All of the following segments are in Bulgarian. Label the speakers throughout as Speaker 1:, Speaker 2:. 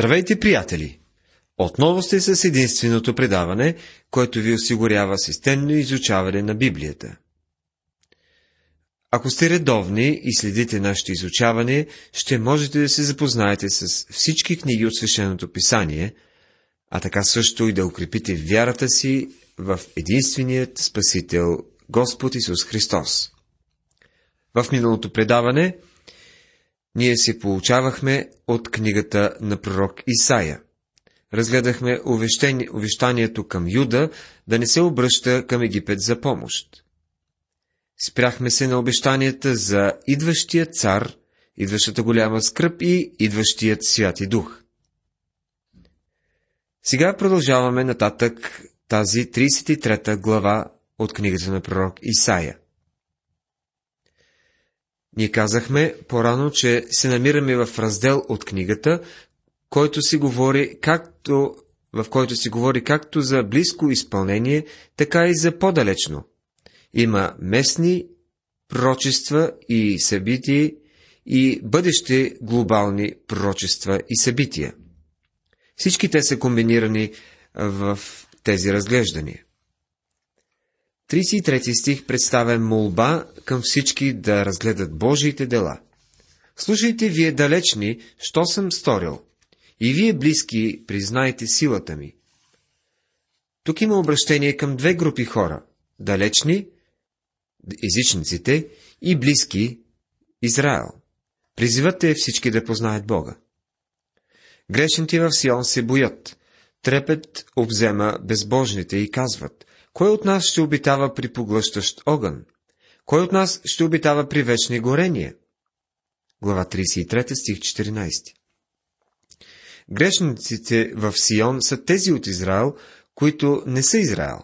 Speaker 1: Здравейте, приятели! Отново сте с единственото предаване, което ви осигурява системно изучаване на Библията. Ако сте редовни и следите нашето изучаване, ще можете да се запознаете с всички книги от Свещеното писание, а така също и да укрепите вярата си в единственият Спасител, Господ Исус Христос. В миналото предаване ние се получавахме от книгата на пророк Исаия. Разгледахме увещанието към Юда да не се обръща към Египет за помощ. Спряхме се на обещанията за идващия цар, идващата голяма скръп и идващият святи дух. Сега продължаваме нататък тази 33 глава от книгата на пророк Исаия. Ние казахме по-рано, че се намираме в раздел от книгата, който си говори както, в който си говори както за близко изпълнение, така и за по-далечно. Има местни пророчества и събития и бъдещи глобални пророчества и събития. Всички те са комбинирани в тези разглеждания. 33 стих представя молба към всички да разгледат Божиите дела. Слушайте вие далечни, що съм сторил, и вие близки, признайте силата ми. Тук има обращение към две групи хора – далечни, езичниците, и близки, Израел. Призивът е всички да познаят Бога. Грешните в Сион се боят. Трепет обзема безбожните и казват, кой от нас ще обитава при поглъщащ огън? Кой от нас ще обитава при вечни горения? Глава 33, стих 14 Грешниците в Сион са тези от Израел, които не са Израел.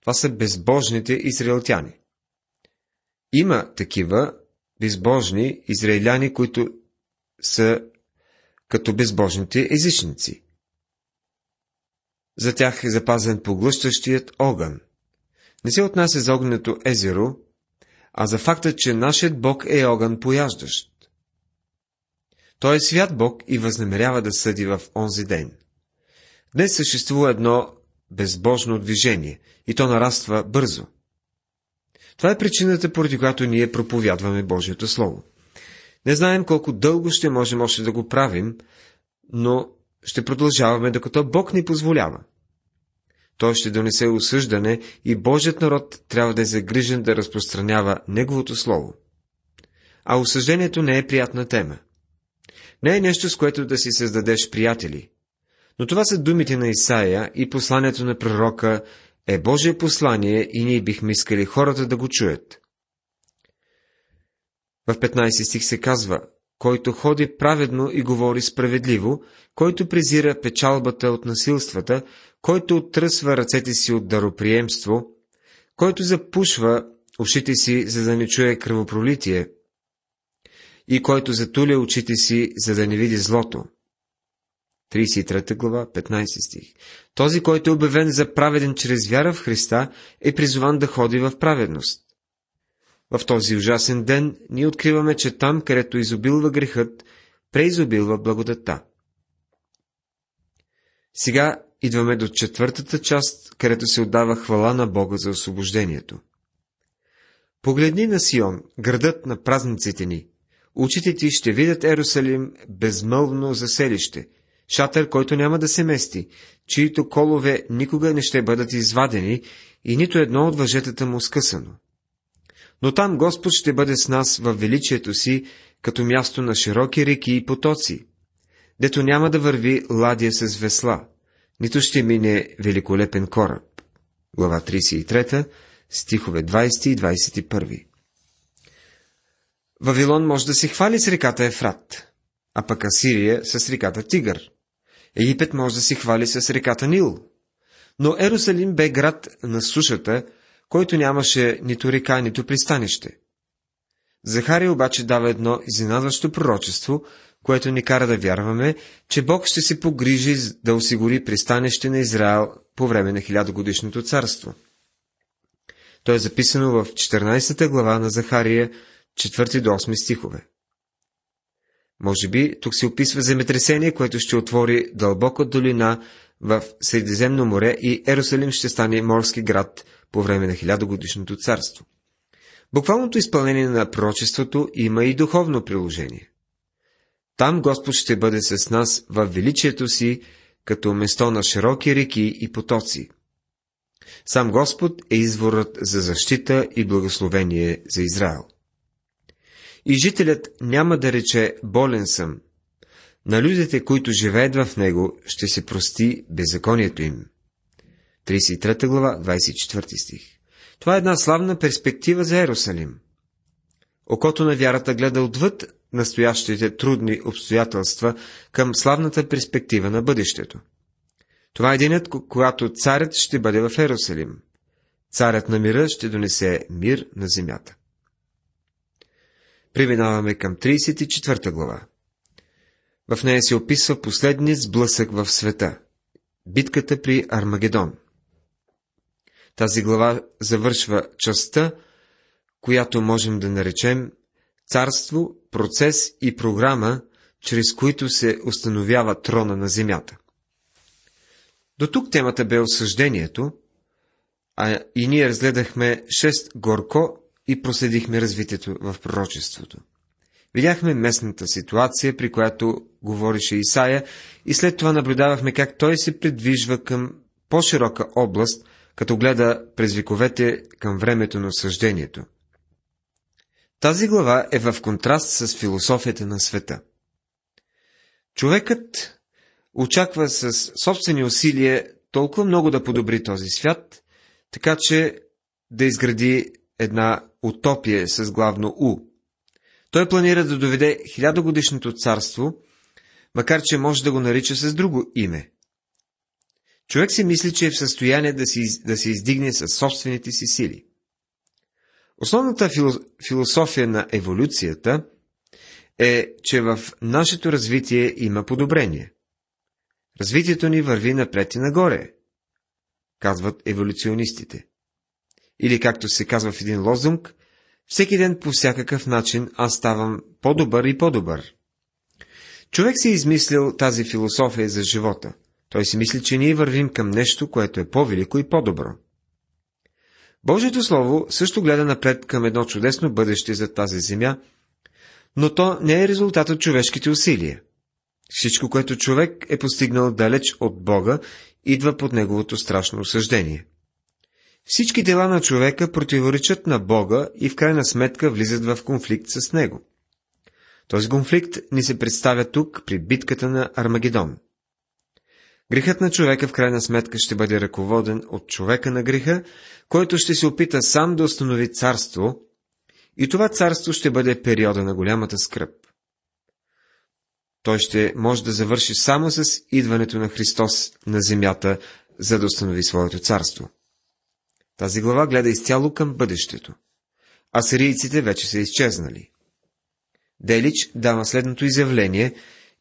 Speaker 1: Това са безбожните израелтяни. Има такива безбожни израеляни, които са като безбожните езичници. За тях е запазен поглъщащият огън. Не се отнася за огненото езеро, а за факта, че нашият Бог е огън пояждащ. Той е свят Бог и възнамерява да съди в онзи ден. Днес съществува едно безбожно движение, и то нараства бързо. Това е причината, поради която ние проповядваме Божието Слово. Не знаем колко дълго ще можем още да го правим, но ще продължаваме, докато Бог ни позволява. Той ще донесе осъждане и Божият народ трябва да е загрижен да разпространява Неговото Слово. А осъждението не е приятна тема. Не е нещо, с което да си създадеш приятели. Но това са думите на Исаия и посланието на пророка е Божие послание и ние бихме искали хората да го чуят. В 15 стих се казва, който ходи праведно и говори справедливо, който презира печалбата от насилствата, който оттръсва ръцете си от дароприемство, който запушва ушите си, за да не чуе кръвопролитие, и който затуля очите си, за да не види злото. 33 глава, 15 стих. Този, който е обявен за праведен чрез вяра в Христа, е призован да ходи в праведност. В този ужасен ден ние откриваме, че там, където изобилва грехът, преизобилва благодата. Сега идваме до четвъртата част, където се отдава хвала на Бога за освобождението. Погледни на Сион, градът на празниците ни. Учите ти ще видят Ерусалим безмълвно заселище, шатър, който няма да се мести, чието колове никога не ще бъдат извадени и нито едно от въжетата му скъсано. Но там Господ ще бъде с нас във величието си, като място на широки реки и потоци, дето няма да върви ладия с весла, нито ще мине великолепен кораб. Глава 33, стихове 20 и 21. Вавилон може да се хвали с реката Ефрат, а пък Асирия с реката Тигър. Египет може да се хвали с реката Нил. Но Ерусалим бе град на сушата, който нямаше нито река, нито пристанище. Захария обаче дава едно изненадващо пророчество, което ни кара да вярваме, че Бог ще се погрижи да осигури пристанище на Израел по време на хилядогодишното царство. То е записано в 14 глава на Захария, 4 до 8 стихове. Може би тук се описва земетресение, което ще отвори дълбока долина в Средиземно море и Ерусалим ще стане морски град по време на хилядогодишното царство. Буквалното изпълнение на пророчеството има и духовно приложение. Там Господ ще бъде с нас в величието си, като место на широки реки и потоци. Сам Господ е изворът за защита и благословение за Израел. И жителят няма да рече болен съм. На людите, които живеят в него, ще се прости беззаконието им. 33 глава, 24 стих. Това е една славна перспектива за Ерусалим. Окото на вярата гледа отвъд настоящите трудни обстоятелства към славната перспектива на бъдещето. Това е денят, когато царят ще бъде в Ерусалим. Царят на мира ще донесе мир на земята. Преминаваме към 34 глава. В нея се описва последният сблъсък в света – битката при Армагедон. Тази глава завършва частта, която можем да наречем царство, процес и програма, чрез които се установява трона на земята. До тук темата бе осъждението, а и ние разгледахме шест горко и проследихме развитието в пророчеството. Видяхме местната ситуация, при която говорише Исаия, и след това наблюдавахме как той се придвижва към по-широка област, като гледа през вековете към времето на осъждението. Тази глава е в контраст с философията на света. Човекът очаква с собствени усилия толкова много да подобри този свят, така че да изгради една утопия с главно У. Той планира да доведе хилядогодишното царство, макар че може да го нарича с друго име. Човек си мисли, че е в състояние да, си, да се издигне със собствените си сили. Основната философия на еволюцията е, че в нашето развитие има подобрение. Развитието ни върви напред и нагоре, казват еволюционистите. Или както се казва в един лозунг, всеки ден по всякакъв начин аз ставам по-добър и по-добър. Човек си е измислил тази философия за живота. Той си мисли, че ние вървим към нещо, което е по-велико и по-добро. Божието Слово също гледа напред към едно чудесно бъдеще за тази земя, но то не е резултат от човешките усилия. Всичко, което човек е постигнал далеч от Бога, идва под неговото страшно осъждение. Всички дела на човека противоречат на Бога и в крайна сметка влизат в конфликт с него. Този конфликт ни се представя тук при битката на Армагедон. Грехът на човека в крайна сметка ще бъде ръководен от човека на греха, който ще се опита сам да установи царство, и това царство ще бъде периода на голямата скръп. Той ще може да завърши само с идването на Христос на земята, за да установи своето царство. Тази глава гледа изцяло към бъдещето. А сирийците вече са изчезнали. Делич дава следното изявление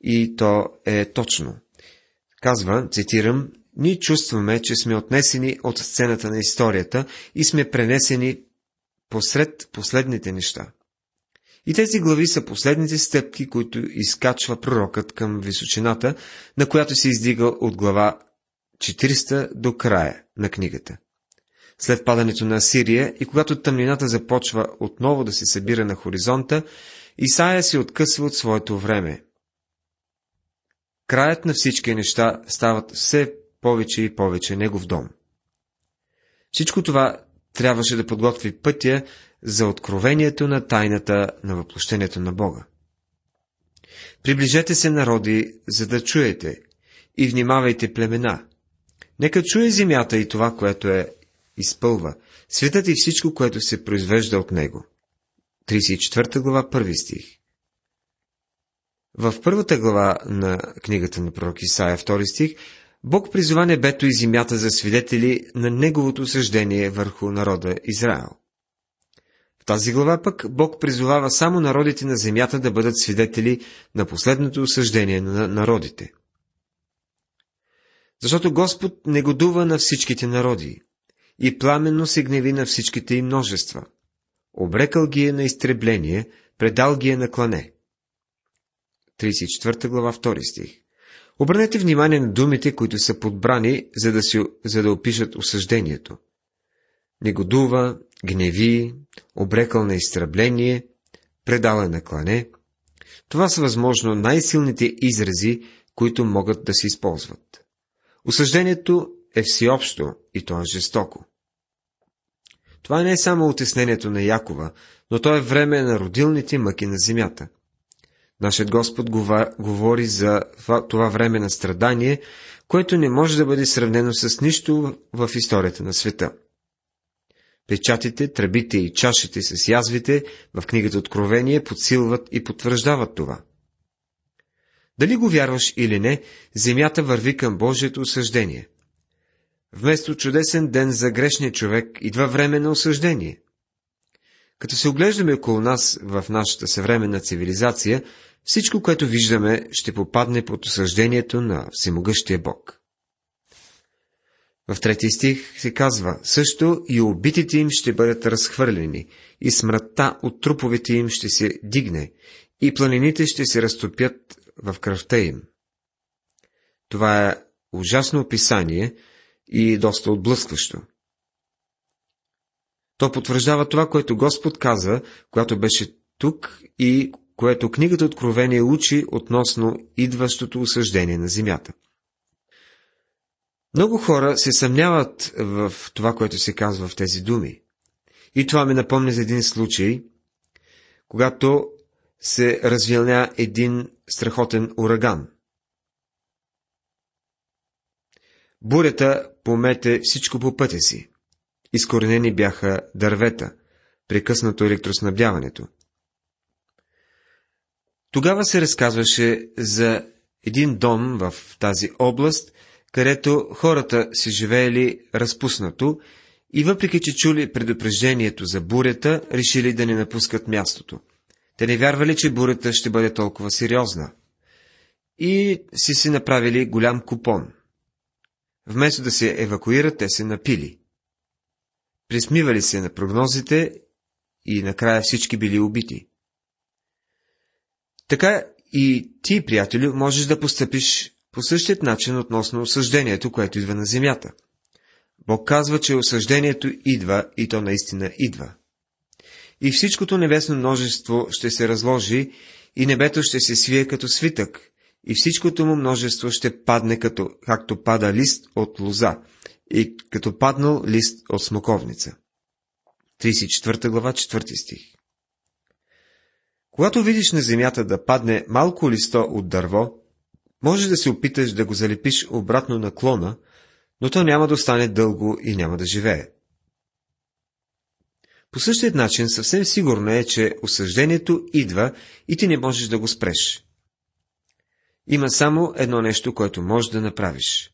Speaker 1: и то е точно. Казва, цитирам, ние чувстваме, че сме отнесени от сцената на историята и сме пренесени посред последните неща. И тези глави са последните стъпки, които изкачва пророкът към височината, на която се издига от глава 400 до края на книгата. След падането на Асирия и когато тъмнината започва отново да се събира на хоризонта, Исаия се откъсва от своето време. Краят на всички неща стават все повече и повече негов дом. Всичко това трябваше да подготви пътя за откровението на тайната на въплощението на Бога. Приближете се, народи, за да чуете, и внимавайте племена. Нека чуе земята и това, което е изпълва, светът и всичко, което се произвежда от него. 34 глава, първи стих. В първата глава на книгата на пророк Исаия, втори стих, Бог призова небето и земята за свидетели на неговото съждение върху народа Израел. В тази глава пък Бог призовава само народите на земята да бъдат свидетели на последното осъждение на народите. Защото Господ негодува на всичките народи и пламенно се гневи на всичките им множества. Обрекал ги е на изтребление, предал ги е на клане. 34 глава, 2 стих. Обърнете внимание на думите, които са подбрани, за да, си, за да опишат осъждението. Негодува, гневи, обрекал на изтребление, предал е на клане. Това са възможно най-силните изрази, които могат да се използват. Осъждението е всеобщо и то е жестоко. Това не е само отеснението на Якова, но то е време на родилните мъки на земята. Нашият Господ говори за това време на страдание, което не може да бъде сравнено с нищо в историята на света. Печатите, тръбите и чашите с язвите в книгата Откровение подсилват и потвърждават това. Дали го вярваш или не, земята върви към Божието осъждение. Вместо чудесен ден за грешния човек, идва време на осъждение. Като се оглеждаме около нас в нашата съвременна цивилизация, всичко, което виждаме, ще попадне под осъждението на Всемогъщия Бог. В трети стих се казва, също и убитите им ще бъдат разхвърлени, и смъртта от труповете им ще се дигне, и планините ще се разтопят в кръвта им. Това е ужасно описание и доста отблъскващо. То потвърждава това, което Господ каза, когато беше тук и което книгата Откровение учи относно идващото осъждение на земята. Много хора се съмняват в това, което се казва в тези думи. И това ми напомня за един случай, когато се развилня един страхотен ураган. Бурята помете всичко по пътя си. Изкоренени бяха дървета, прекъснато електроснабдяването. Тогава се разказваше за един дом в тази област, където хората си живеели разпуснато и въпреки, че чули предупреждението за бурята, решили да не напускат мястото. Те не вярвали, че бурята ще бъде толкова сериозна. И си си направили голям купон. Вместо да се евакуират, те се напили. Присмивали се на прогнозите и накрая всички били убити. Така и ти, приятелю, можеш да постъпиш по същият начин относно осъждението, което идва на земята. Бог казва, че осъждението идва и то наистина идва. И всичкото небесно множество ще се разложи и небето ще се свие като свитък, и всичкото му множество ще падне като, както пада лист от лоза и като паднал лист от смоковница. 34 глава, 4 стих Когато видиш на земята да падне малко листо от дърво, може да се опиташ да го залепиш обратно на клона, но то няма да остане дълго и няма да живее. По същия начин съвсем сигурно е, че осъждението идва и ти не можеш да го спреш. Има само едно нещо, което можеш да направиш.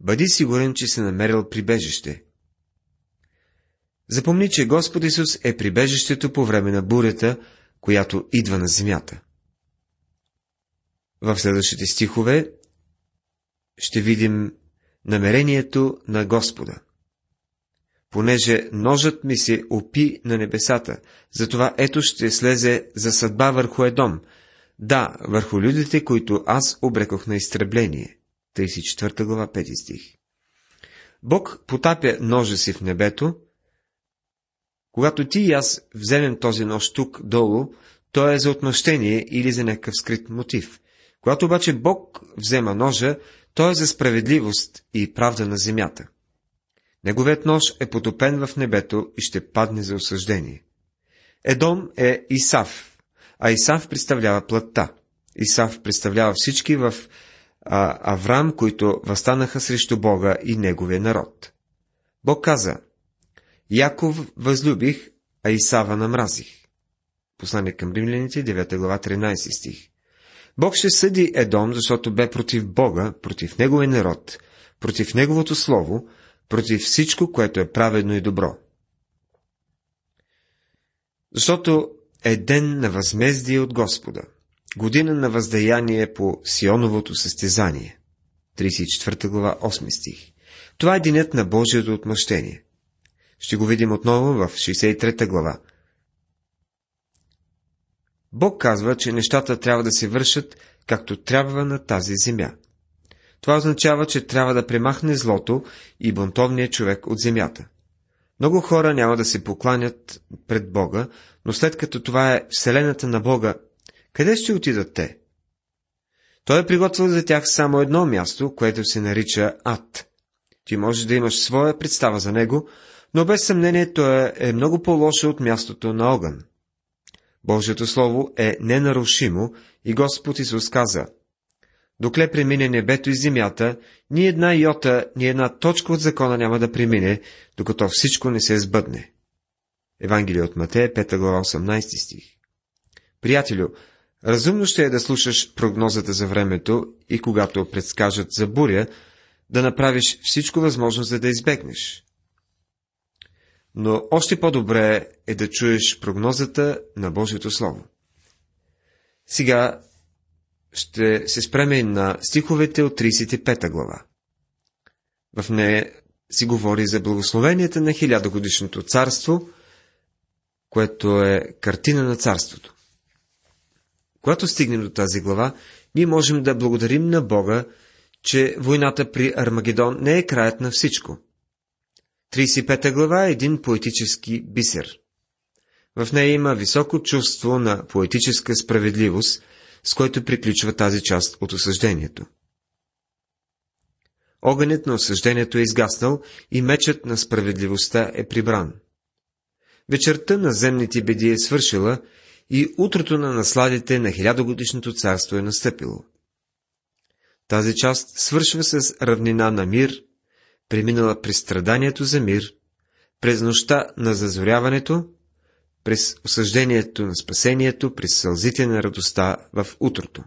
Speaker 1: Бъди сигурен, че си намерил прибежище. Запомни, че Господ Исус е прибежището по време на бурята, която идва на земята. В следващите стихове ще видим намерението на Господа. Понеже ножът ми се опи на небесата, затова ето ще слезе за съдба върху Едом, да, върху людите, които аз обрекох на изтребление. 34 глава, 5 стих. Бог потапя ножа си в небето. Когато ти и аз вземем този нож тук, долу, то е за отмъщение или за някакъв скрит мотив. Когато обаче Бог взема ножа, той е за справедливост и правда на земята. Неговият нож е потопен в небето и ще падне за осъждение. Едом е Исав, а Исав представлява плътта. Исав представлява всички в а, Аврам, които възстанаха срещу Бога и неговия народ. Бог каза, Яков възлюбих, а Исава намразих. Послание към римляните, 9 глава, 13 стих. Бог ще съди Едом, защото бе против Бога, против Неговия народ, против Неговото Слово, против всичко, което е праведно и добро. Защото е ден на възмездие от Господа, година на въздаяние по Сионовото състезание. 34 глава, 8 стих. Това е денят на Божието отмъщение. Ще го видим отново в 63 глава. Бог казва, че нещата трябва да се вършат както трябва на тази земя. Това означава, че трябва да премахне злото и бунтовния човек от земята. Много хора няма да се покланят пред Бога, но след като това е Вселената на Бога, къде ще отидат те? Той е приготвил за тях само едно място, което се нарича ад. Ти можеш да имаш своя представа за него, но без съмнение то е, е много по-лошо от мястото на огън. Божието Слово е ненарушимо и Господ Исус каза, Докле премине небето и земята, ни една йота, ни една точка от закона няма да премине, докато всичко не се сбъдне. Евангелие от Матея, 5 глава, 18 стих. Приятелю, разумно ще е да слушаш прогнозата за времето и когато предскажат за буря, да направиш всичко възможно, за да избегнеш. Но още по-добре е да чуеш прогнозата на Божието Слово. Сега ще се спреме на стиховете от 35 глава. В нея си говори за благословенията на хилядогодишното царство, което е картина на царството. Когато стигнем до тази глава, ние можем да благодарим на Бога, че войната при Армагедон не е краят на всичко. 35 глава е един поетически бисер. В нея има високо чувство на поетическа справедливост, с който приключва тази част от осъждението. Огънят на осъждението е изгаснал и мечът на справедливостта е прибран. Вечерта на земните беди е свършила и утрото на насладите на хилядогодишното царство е настъпило. Тази част свършва с равнина на мир, преминала през страданието за мир, през нощта на зазоряването, през осъждението на спасението, през сълзите на радостта в утрото.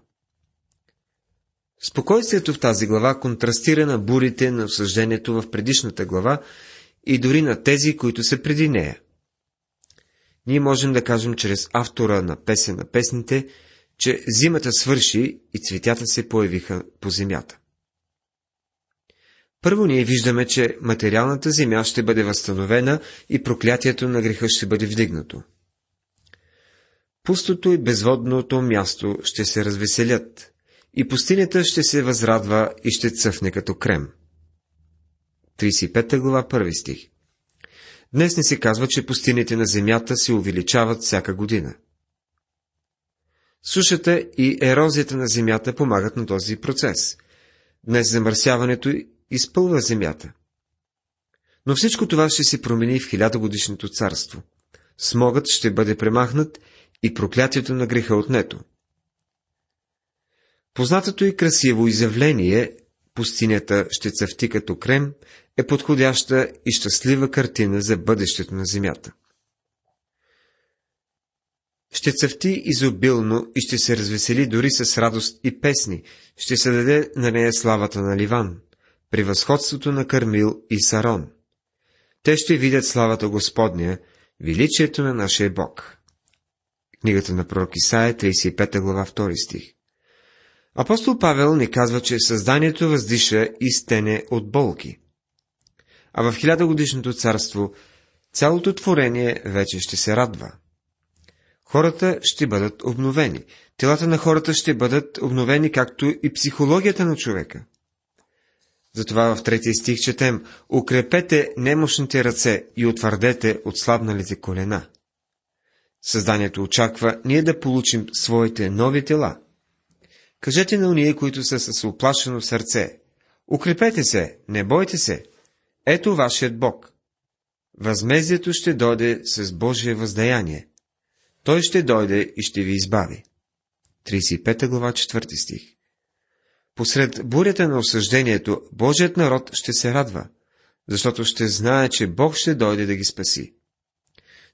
Speaker 1: Спокойствието в тази глава контрастира на бурите на осъждението в предишната глава и дори на тези, които са преди нея. Ние можем да кажем чрез автора на песен на песните, че зимата свърши и цветята се появиха по земята. Първо ние виждаме, че материалната земя ще бъде възстановена и проклятието на греха ще бъде вдигнато. Пустото и безводното място ще се развеселят, и пустинята ще се възрадва и ще цъфне като крем. 35 глава, 1 стих Днес не се казва, че пустините на земята се увеличават всяка година. Сушата и ерозията на земята помагат на този процес. Днес замърсяването изпълва земята. Но всичко това ще се промени в хилядогодишното царство. Смогът ще бъде премахнат и проклятието на греха отнето. Познатото и красиво изявление «Пустинята ще цъфти като крем» е подходяща и щастлива картина за бъдещето на земята. Ще цъфти изобилно и ще се развесели дори с радост и песни, ще се даде на нея славата на Ливан, превъзходството на Кармил и Сарон. Те ще видят славата Господня, величието на нашия Бог. Книгата на пророк Исаия, 35 глава, 2 стих. Апостол Павел ни казва, че създанието въздиша и стене от болки. А в хилядогодишното царство цялото творение вече ще се радва. Хората ще бъдат обновени. Телата на хората ще бъдат обновени, както и психологията на човека. Затова в третия стих четем «Укрепете немощните ръце и утвърдете отслабналите колена». Създанието очаква ние да получим своите нови тела. Кажете на уния, които са с оплашено сърце, укрепете се, не бойте се, ето вашият Бог. Възмездието ще дойде с Божие въздаяние. Той ще дойде и ще ви избави. 35 глава, 4 стих Посред бурята на осъждението, Божият народ ще се радва, защото ще знае, че Бог ще дойде да ги спаси.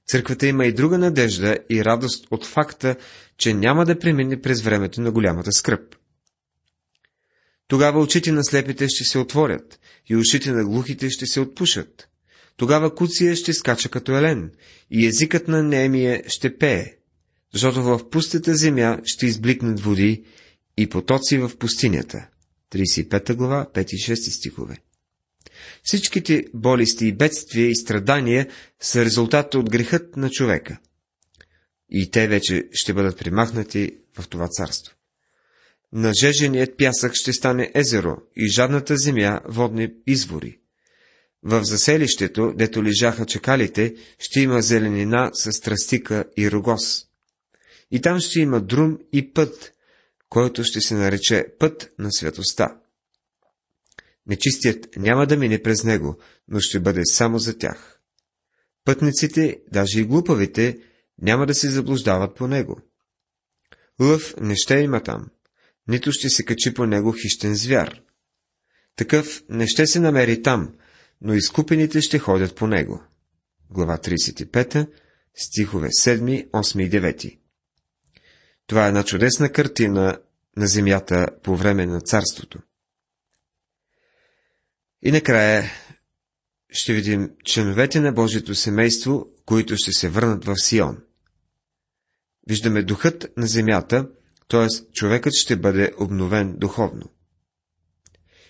Speaker 1: Църквата има и друга надежда и радост от факта, че няма да премине през времето на голямата скръп. Тогава очите на слепите ще се отворят и ушите на глухите ще се отпушат. Тогава куция ще скача като елен и езикът на немия ще пее, защото в пустата земя ще избликнат води и потоци в пустинята. 35 глава, 5 и 6 стихове. Всичките болести и бедствия и страдания са резултата от грехът на човека. и те вече ще бъдат примахнати в това царство. Нажеженият пясък ще стане езеро и жадната земя водни извори. В заселището, дето лежаха чакалите, ще има зеленина с тръстика и рогоз. И там ще има друм и път, който ще се нарече път на светоста. Нечистият няма да мине през него, но ще бъде само за тях. Пътниците, даже и глупавите, няма да се заблуждават по него. Лъв не ще има там, нито ще се качи по него хищен звяр. Такъв не ще се намери там, но изкупените ще ходят по него. Глава 35, стихове 7, 8 и 9. Това е една чудесна картина на земята по време на царството. И накрая ще видим членовете на Божието семейство, които ще се върнат в Сион. Виждаме духът на земята, т.е. човекът ще бъде обновен духовно.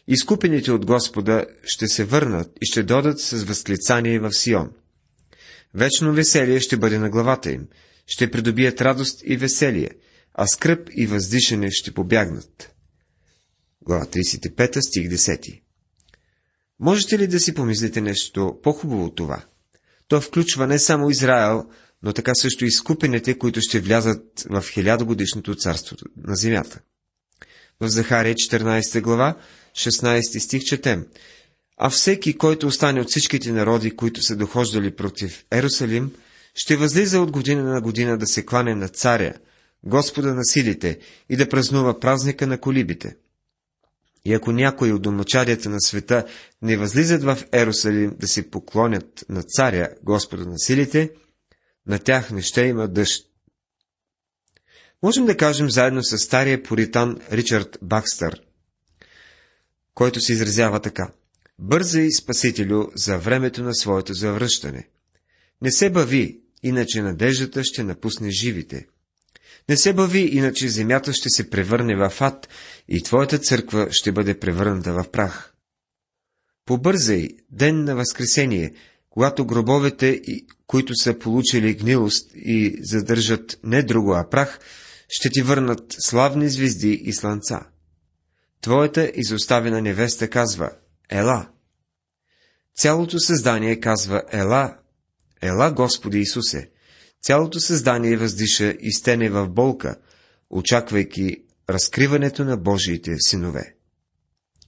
Speaker 1: Изкупените от Господа ще се върнат и ще додат с възклицание в Сион. Вечно веселие ще бъде на главата им, ще придобият радост и веселие, а скръп и въздишане ще побягнат. Глава 35, стих 10 Можете ли да си помислите нещо по-хубаво от това? То включва не само Израел, но така също и изкупените, които ще влязат в хилядогодишното царство на земята. В Захария 14 глава, 16 стих четем. А всеки, който остане от всичките народи, които са дохождали против Ерусалим, ще възлиза от година на година да се клане на царя, Господа на силите и да празнува празника на колибите. И ако някои от домочадията на света не възлизат в Ерусалим да се поклонят на царя, Господа на силите, на тях не ще има дъжд. Можем да кажем заедно с стария поритан Ричард Бакстър, който се изразява така. Бързай, Спасителю, за времето на своето завръщане. Не се бави, иначе надеждата ще напусне живите. Не се бави, иначе земята ще се превърне в ад и твоята църква ще бъде превърната в прах. Побързай, ден на Възкресение, когато гробовете, които са получили гнилост и задържат не друго, а прах, ще ти върнат славни звезди и слънца. Твоята изоставена невеста казва Ела. Цялото създание казва Ела, Ела, Господи Исусе. Цялото създание въздиша и стене в болка, очаквайки разкриването на Божиите синове.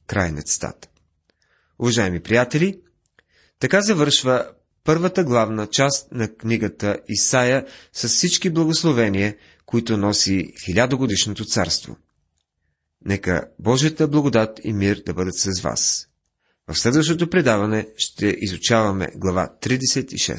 Speaker 1: Край на цитата. Уважаеми приятели, така завършва първата главна част на книгата Исаия с всички благословения, които носи хилядогодишното царство. Нека Божията благодат и мир да бъдат с вас. В следващото предаване ще изучаваме глава 36.